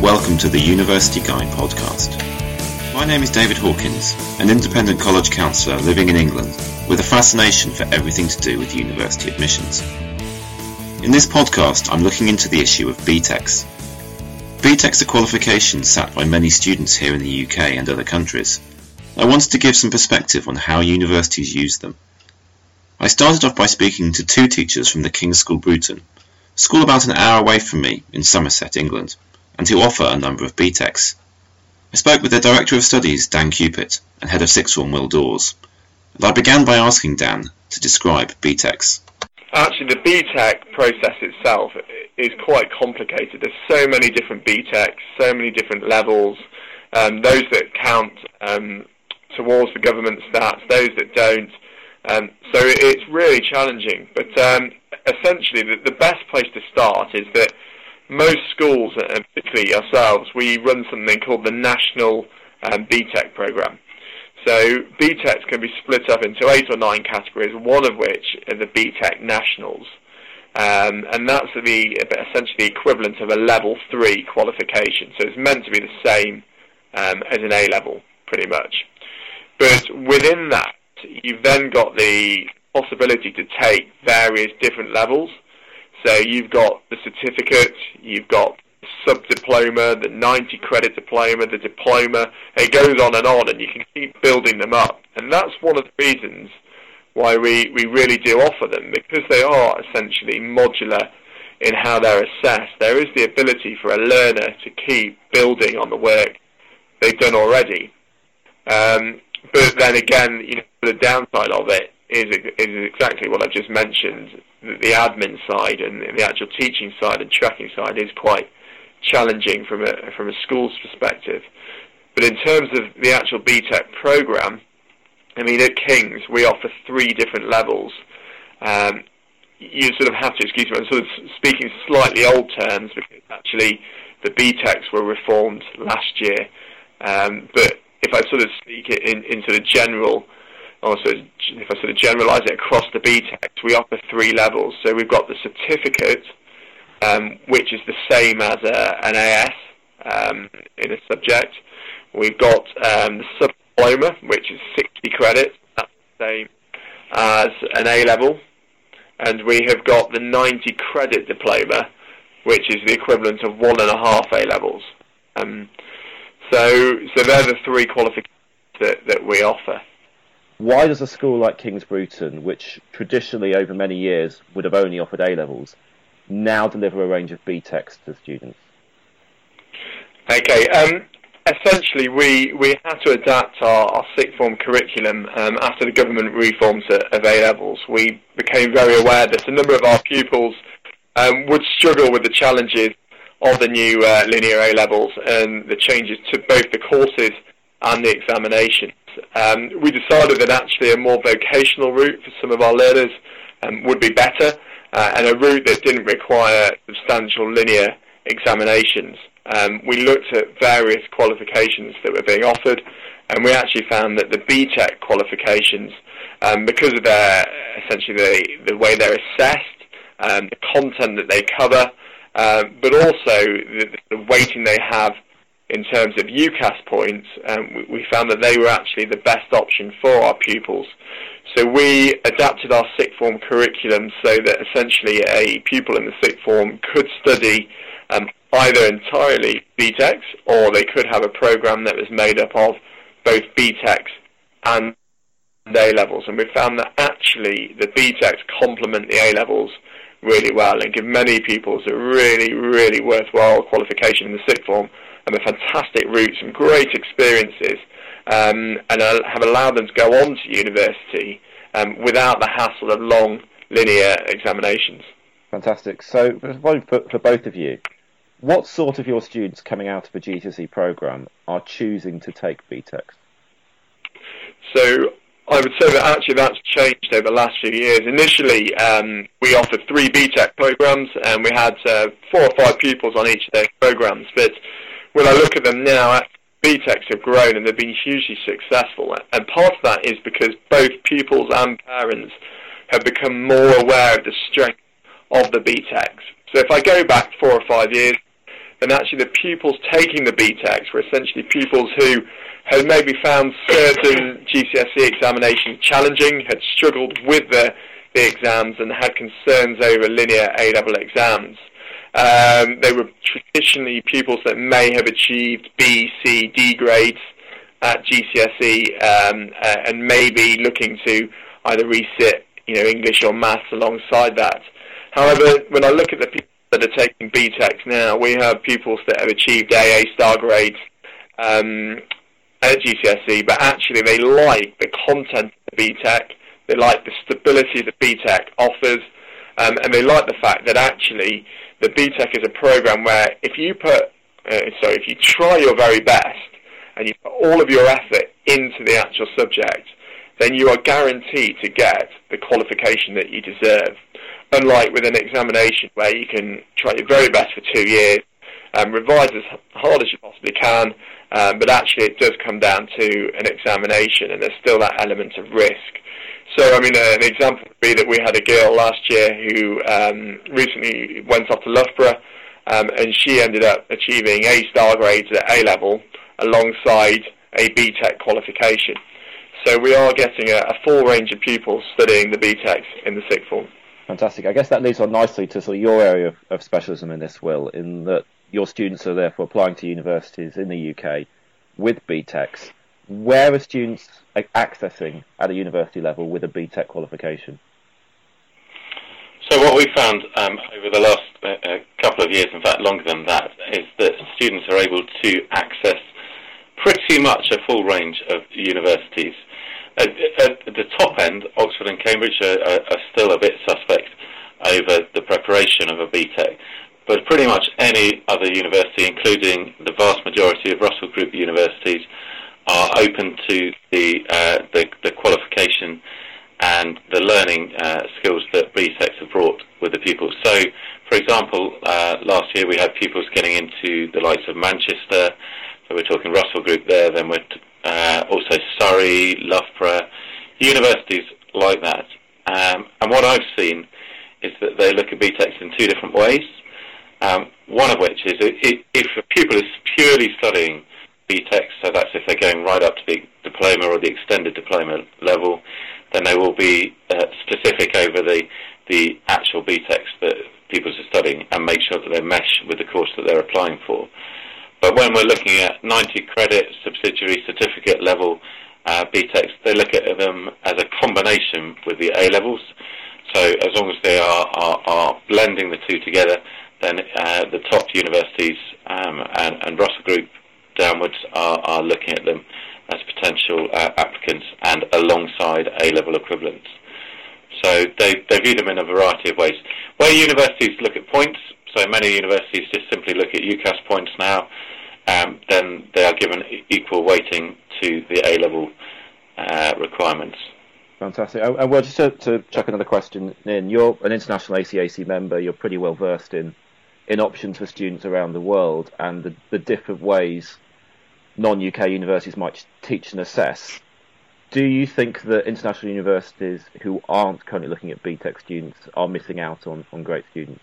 welcome to the University Guide podcast. My name is David Hawkins, an independent college counsellor living in England with a fascination for everything to do with university admissions. In this podcast, I'm looking into the issue of BTECs. BTECs are qualifications sat by many students here in the UK and other countries. I wanted to give some perspective on how universities use them. I started off by speaking to two teachers from the King's School Bruton, school about an hour away from me in Somerset, England, and who offer a number of BTECs. I spoke with their Director of Studies, Dan Cupit, and Head of Sixth Form, Will Dawes, and I began by asking Dan to describe BTECs. Actually, the BTEC process itself is quite complicated. There's so many different BTECs, so many different levels, um, those that count um, towards the government stats, those that don't. Um, so it's really challenging. But um, essentially, the, the best place to start is that most schools, and particularly ourselves, we run something called the National um, BTEC program. So BTECs can be split up into eight or nine categories, one of which are the BTEC Nationals. Um, and that's the essentially the equivalent of a level three qualification. So it's meant to be the same um, as an A level, pretty much. But within that, you've then got the possibility to take various different levels. So you've got the certificate, you've got sub-diploma, the 90 credit diploma, the diploma. It goes on and on, and you can keep building them up. And that's one of the reasons why we, we really do offer them, because they are essentially modular in how they're assessed. There is the ability for a learner to keep building on the work they've done already. Um, but then again, you know, the downside of it is, is exactly what I've just mentioned. The admin side and the actual teaching side and tracking side is quite challenging from a from a school's perspective. But in terms of the actual BTEC program, I mean, at King's we offer three different levels. Um, you sort of have to excuse me. I'm sort of speaking slightly old terms because actually the BTECs were reformed last year. Um, but if I sort of speak it in, in sort of general also, if I sort of generalize it across the BTECs, we offer three levels. So we've got the certificate, um, which is the same as a, an AS um, in a subject. We've got um, the sub-diploma, which is 60 credits. That's the same as an A level. And we have got the 90 credit diploma, which is the equivalent of one and a half A levels. Um, so, so they're the three qualifications that, that we offer. Why does a school like King's Bruton, which traditionally over many years would have only offered A levels, now deliver a range of B BTECs to students? Okay, um, essentially we, we had to adapt our, our sixth form curriculum um, after the government reforms of A levels. We became very aware that a number of our pupils um, would struggle with the challenges of the new uh, linear A levels and the changes to both the courses and the examinations. Um, we decided that actually a more vocational route for some of our learners um, would be better uh, and a route that didn't require substantial linear examinations. Um, we looked at various qualifications that were being offered and we actually found that the BTEC qualifications, um, because of their essentially the, the way they're assessed, um, the content that they cover, um, but also the, the weighting they have in terms of UCAS points, um, we, found that they were actually the best option for our pupils. So we adapted our sixth form curriculum so that essentially a pupil in the sixth form could study um, either entirely BTECs or they could have a program that was made up of both BTECs and A levels. And we found that actually the BTECs complement the A levels really well and give many pupils a really, really worthwhile qualification in the sixth form a fantastic route, some great experiences, um, and have allowed them to go on to university um, without the hassle of long linear examinations. Fantastic. So, for, for both of you, what sort of your students coming out of a GCSE program are choosing to take BTEC? So, I would say that actually that's changed over the last few years. Initially, um, we offered three BTEC programs, and we had uh, four or five pupils on each of those programs. But when I look at them now, BTECs have grown and they've been hugely successful. And part of that is because both pupils and parents have become more aware of the strength of the BTECs. So if I go back four or five years, then actually the pupils taking the BTECs were essentially pupils who had maybe found certain GCSE examinations challenging, had struggled with the, the exams and had concerns over linear A-level exams. Um, they were traditionally pupils that may have achieved B, C, D grades at GCSE um, uh, and maybe looking to either resit you know, English or maths alongside that. However, when I look at the people that are taking BTECs now, we have pupils that have achieved AA star grades um, at GCSE, but actually they like the content of the BTEC, they like the stability that BTEC offers, um, and they like the fact that actually the BTEC is a program where if you put, uh, so if you try your very best and you put all of your effort into the actual subject, then you are guaranteed to get the qualification that you deserve. Unlike with an examination where you can try your very best for two years, um, revise as hard as you possibly can, um, but actually it does come down to an examination and there's still that element of risk. So, I mean, uh, an example would be that we had a girl last year who um, recently went off to Loughborough um, and she ended up achieving A star grades at A level alongside a BTEC qualification. So we are getting a, a full range of pupils studying the BTECs in the sixth form. Fantastic. I guess that leads on nicely to sort of your area of, of specialism in this, Will, in that your students are therefore applying to universities in the UK with BTECs. Where are students accessing at a university level with a BTEC qualification? So what we found um, over the last uh, couple of years, in fact longer than that, is that students are able to access pretty much a full range of universities. At, at the top end, Oxford and Cambridge are, are, are, still a bit suspect over the preparation of a BTEC, but pretty much any other university, including the vast majority of Russell Group universities, are open to the, uh, the, the, qualification and the learning uh, skills that BTECs have brought with the pupils. So, for example, uh, last year we had pupils getting into the likes of Manchester, so we're talking Russell Group there, then we're uh, also Surrey, Loughborough, universities like that. Um, and what I've seen is that they look at BTECs in two different ways. Um, one of which is if a pupil is purely studying BTECs, so that's if they're going right up to the diploma or the extended diploma level, then they will be uh, specific over the, the actual BTECs that pupils are studying and make sure that they mesh with the course that they're applying for. But when we're looking at 90 credit subsidiary certificate level uh, BTECs, they look at them as a combination with the A levels. So as long as they are, are, are blending the two together, then uh, the top universities um, and, and, Russell Group downwards are, are, looking at them as potential uh, applicants and alongside A-level equivalents. So they, they view them in a variety of ways. Where universities look at points, so many universities just simply look at UCAS points now, um, then they are given equal weighting to the A-level uh, requirements. Fantastic. And well, just to, to chuck another question in, you're an international ACAC member. You're pretty well versed in in options for students around the world and the, the different ways non-UK universities might teach and assess. Do you think that international universities who aren't currently looking at BTEC students are missing out on, on great students?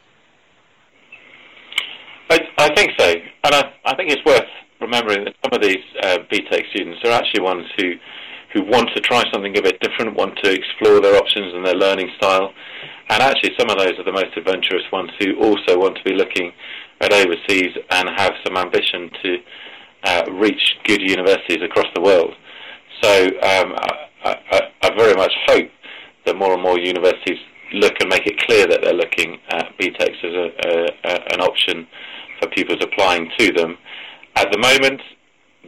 I, I think so, and I, I think it's worth remembering that some of these uh, BTEC students are actually ones who who want to try something a bit different, want to explore their options and their learning style, and actually some of those are the most adventurous ones who also want to be looking at overseas and have some ambition to uh, reach good universities across the world. So um, I, I, I very much hope that more and more universities look and make it clear that they're looking at BTECs as a, a, a, an option for pupils applying to them. At the moment,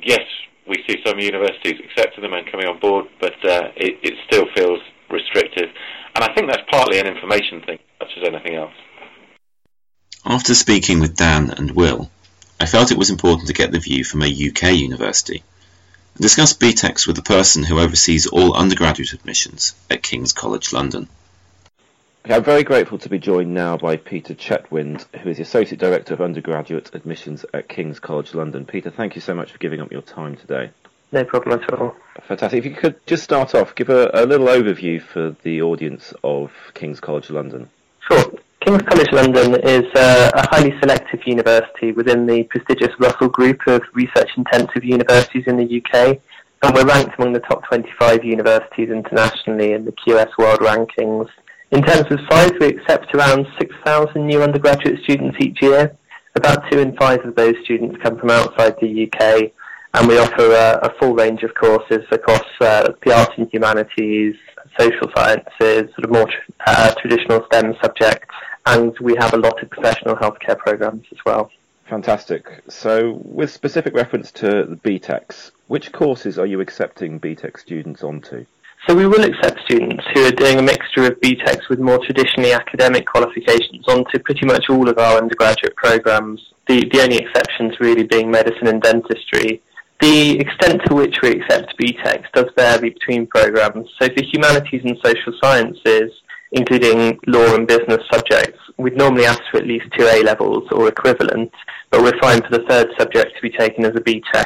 yes, we see some universities accepting them and coming on board, but uh, it, it still feels restrictive. And I think that's partly an information thing, such as anything else. After speaking with Dan and Will, I felt it was important to get the view from a UK university and discuss BTECs with the person who oversees all undergraduate admissions at King's College London. I'm very grateful to be joined now by Peter Chetwynd, who is the Associate Director of Undergraduate Admissions at King's College London. Peter, thank you so much for giving up your time today. No problem at all. Fantastic. If you could just start off, give a, a little overview for the audience of King's College London. King's College London is uh, a highly selective university within the prestigious Russell Group of research-intensive universities in the UK, and we're ranked among the top 25 universities internationally in the QS World Rankings. In terms of size, we accept around 6,000 new undergraduate students each year. About two in five of those students come from outside the UK, and we offer a, a full range of courses across uh, the arts and humanities, social sciences, sort of more uh, traditional STEM subjects, and we have a lot of professional healthcare programs as well. Fantastic. So, with specific reference to the BTECs, which courses are you accepting BTEC students onto? So we will accept students who are doing a mixture of BTECs with more traditionally academic qualifications onto pretty much all of our undergraduate programs, the, the only exceptions really being medicine and dentistry. The extent to which we accept BTECs does vary between programs. So for humanities and social sciences, including law and business subjects, we'd normally ask for at least two A levels or equivalent, but we're fine for the third subject to be taken as a BTEC.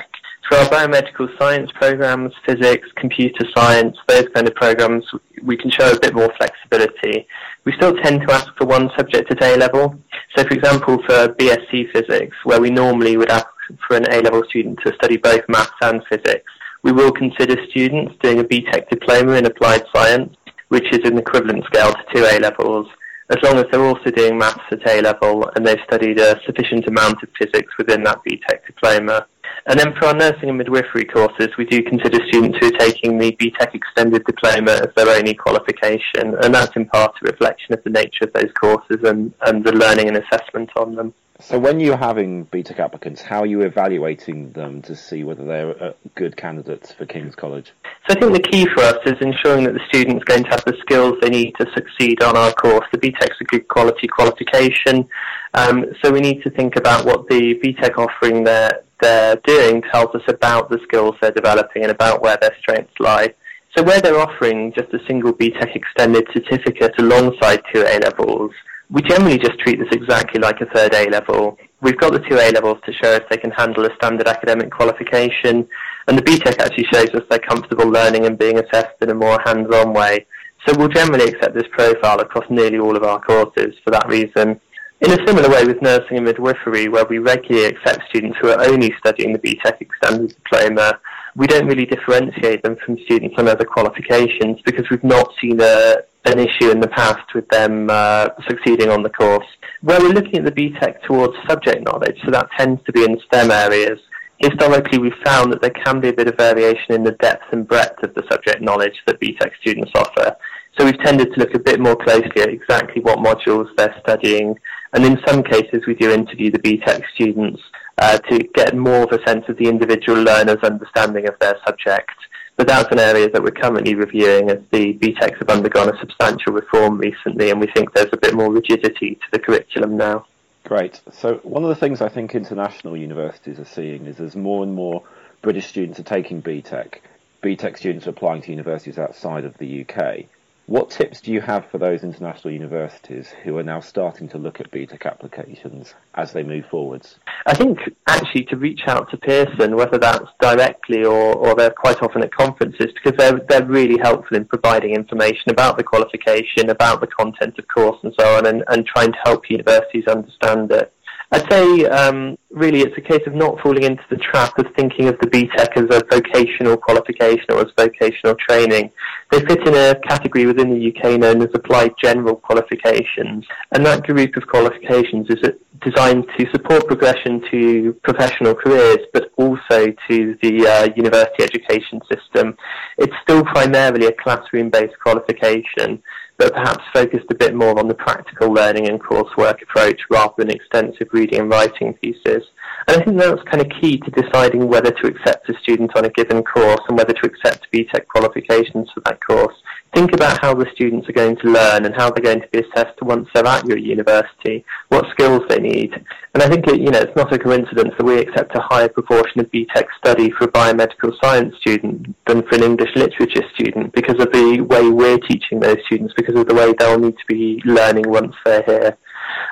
For our biomedical science programs, physics, computer science, those kind of programs, we can show a bit more flexibility. We still tend to ask for one subject at A level. So, for example, for BSc physics, where we normally would ask for an A-level student to study both maths and physics. We will consider students doing a BTEC diploma in applied science, which is an equivalent scale to two A-levels, as long as they're also doing maths at A-level and they've studied a sufficient amount of physics within that BTEC diploma. And then for our nursing and midwifery courses, we do consider students who are taking the BTEC extended diploma as their only qualification, and that's in part a reflection of the nature of those courses and, and the learning and assessment on them. So when you're having BTEC applicants, how are you evaluating them to see whether they're good candidates for King's College? So I think the key for us is ensuring that the student's going to have the skills they need to succeed on our course. The BTEC's a good quality qualification, um, so we need to think about what the BTEC offering they're, they're doing tells us about the skills they're developing and about where their strengths lie. So where they're offering just a single BTEC extended certificate alongside two A levels, we generally just treat this exactly like a third A level. We've got the two A levels to show us they can handle a standard academic qualification, and the BTEC actually shows us they're comfortable learning and being assessed in a more hands-on way. So we'll generally accept this profile across nearly all of our courses for that reason. In a similar way with nursing and midwifery, where we regularly accept students who are only studying the BTEC extended diploma, we don't really differentiate them from students on other qualifications because we've not seen a, an issue in the past with them uh, succeeding on the course. Where we're looking at the BTEC towards subject knowledge, so that tends to be in STEM areas, historically we've found that there can be a bit of variation in the depth and breadth of the subject knowledge that BTEC students offer. So we've tended to look a bit more closely at exactly what modules they're studying, and in some cases we do interview the BTEC students uh, to get more of a sense of the individual learner's understanding of their subject. But that's an area that we're currently reviewing as the BTECs have undergone a substantial reform recently, and we think there's a bit more rigidity to the curriculum now. Great. So one of the things I think international universities are seeing is as more and more British students are taking BTEC, BTEC students are applying to universities outside of the UK. What tips do you have for those international universities who are now starting to look at BTEC applications as they move forwards? I think actually to reach out to Pearson, whether that's directly or, or they're quite often at conferences, because they're, they're really helpful in providing information about the qualification, about the content of course and so on, and, and trying to help universities understand it. I'd say um, really it's a case of not falling into the trap of thinking of the BTEC as a vocational qualification or as vocational training. They fit in a category within the UK known as applied general qualifications, and that group of qualifications is designed to support progression to professional careers, but also to the uh, university education system. It's still primarily a classroom-based qualification, but perhaps focused a bit more on the practical learning and coursework approach rather than extensive reading and writing pieces. And I think that's kind of key to deciding whether to accept a student on a given course and whether to accept BTEC qualifications for that course. Think about how the students are going to learn and how they're going to be assessed once they're at your university, what skills they need. And I think, it, you know, it's not a coincidence that we accept a higher proportion of BTEC study for a biomedical science student than for an English literature student because of the way we're teaching those students, because of the way they'll need to be learning once they're here.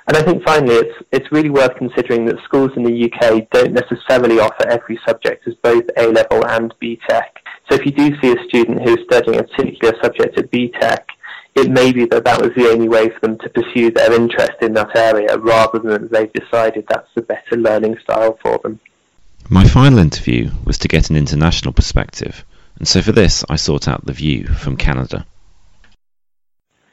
And I think finally, it's it's really worth considering that schools in the UK don't necessarily offer every subject as both A level and BTEC. So if you do see a student who's studying a particular subject at BTEC, it may be that that was the only way for them to pursue their interest in that area rather than they've decided that's the better learning style for them. My final interview was to get an international perspective, and so for this I sought out The View from Canada.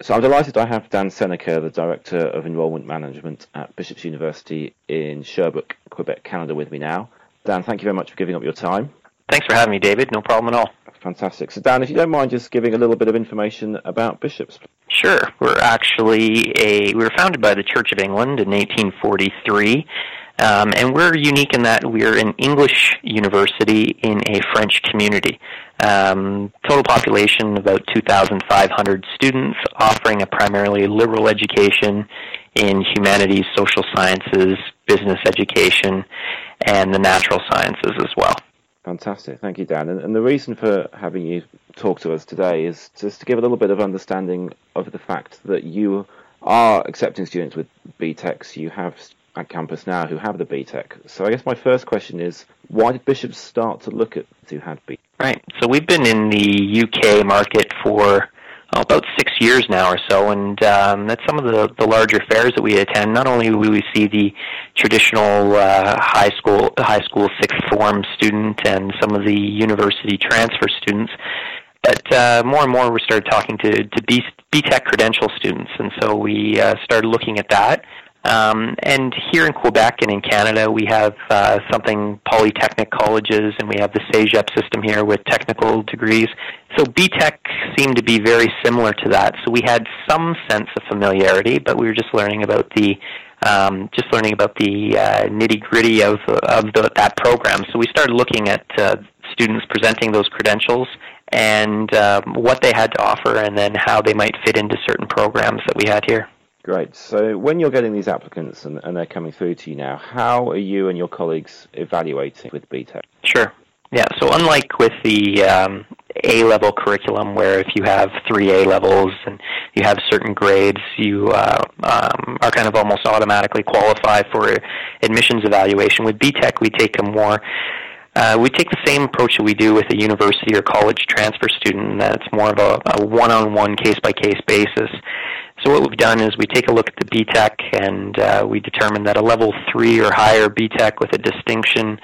So I'm delighted I have Dan Seneca, the Director of Enrolment Management at Bishop's University in Sherbrooke, Quebec, Canada, with me now. Dan, thank you very much for giving up your time. Thanks for having me, David. No problem at all. Fantastic. So, Dan, if you don't mind just giving a little bit of information about Bishops. Sure. We're actually a we were founded by the Church of England in 1843, um, and we're unique in that we're an English university in a French community. Um, total population about 2,500 students, offering a primarily liberal education in humanities, social sciences, business education, and the natural sciences as well. Fantastic. Thank you, Dan. And, and, the reason for having you talk to us today is just to give a little bit of understanding of the fact that you are accepting students with BTECs. You have at campus now who have the BTEC. So I guess my first question is, why did Bishops start to look at who had BTEC? Right. So we've been in the UK market for oh, about six years now or so, and um, at some of the, the larger fairs that we attend, not only will we see the traditional uh, high school high school sixth form student and some of the university transfer students, but uh, more and more we started talking to to B, BTEC credential students, and so we uh, started looking at that. Um, and here in Quebec and in Canada, we have uh, something polytechnic colleges, and we have the CEGEP system here with technical degrees. So BTEC seemed to be very similar to that. So we had some sense of familiarity, but we were just learning about the um, just learning about the uh, nitty gritty of of the, that program. So we started looking at uh, students presenting those credentials and um, what they had to offer, and then how they might fit into certain programs that we had here. Great. So when you're getting these applicants and, and, they're coming through to you now, how are you and your colleagues evaluating with BTEC? Sure. Yeah. So unlike with the um, A level curriculum, where if you have three A levels and you have certain grades, you uh, um, are kind of almost automatically qualify for admissions evaluation. With BTEC, we take a more uh, we take the same approach that we do with a university or college transfer student, that's more of a, a one-on-one, case-by-case basis. So what we've done is we take a look at the BTEC and uh, we determine that a level three or higher BTEC with a distinction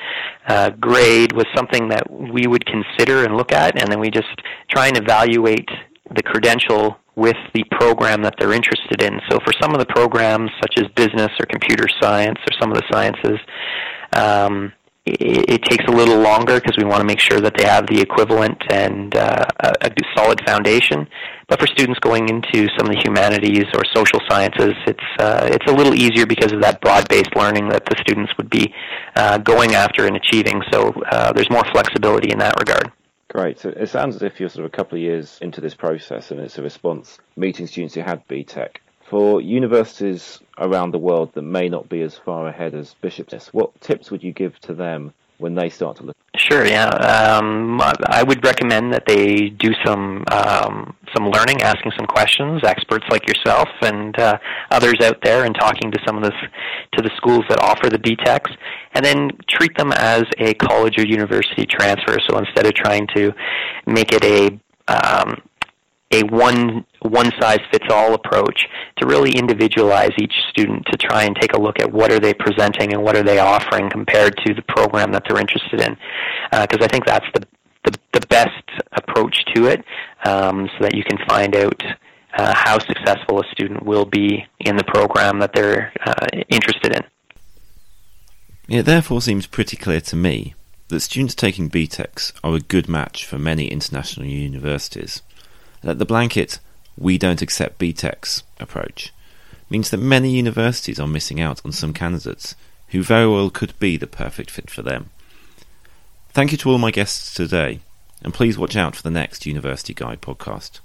uh, grade was something that we would consider and look at, and then we just try and evaluate the credential with the program that they're interested in. So for some of the programs, such as business or computer science or some of the sciences, um, it, takes a little longer because we want to make sure that they have the equivalent and uh, a solid foundation. But for students going into some of the humanities or social sciences, it's uh, it's a little easier because of that broad-based learning that the students would be uh, going after and achieving. So uh, there's more flexibility in that regard. Great. So it sounds as if you're sort of a couple of years into this process and it's a response meeting students who had BTEC. For universities around the world that may not be as far ahead as Bishop's, what tips would you give to them when they start to look? Sure, yeah. Um, I would recommend that they do some um, some learning, asking some questions, experts like yourself and uh, others out there, and talking to some of the to the schools that offer the BTECs, and then treat them as a college or university transfer. So instead of trying to make it a um, a one one size fits all approach to really individualize each student to try and take a look at what are they presenting and what are they offering compared to the program that they're interested in because uh, I think that's the, the, the best approach to it um, so that you can find out uh, how successful a student will be in the program that they're uh, interested in. It therefore seems pretty clear to me that students taking BTECs are a good match for many international universities that the blanket we don't accept BTECs approach means that many universities are missing out on some candidates who very well could be the perfect fit for them. Thank you to all my guests today, and please watch out for the next University Guide podcast.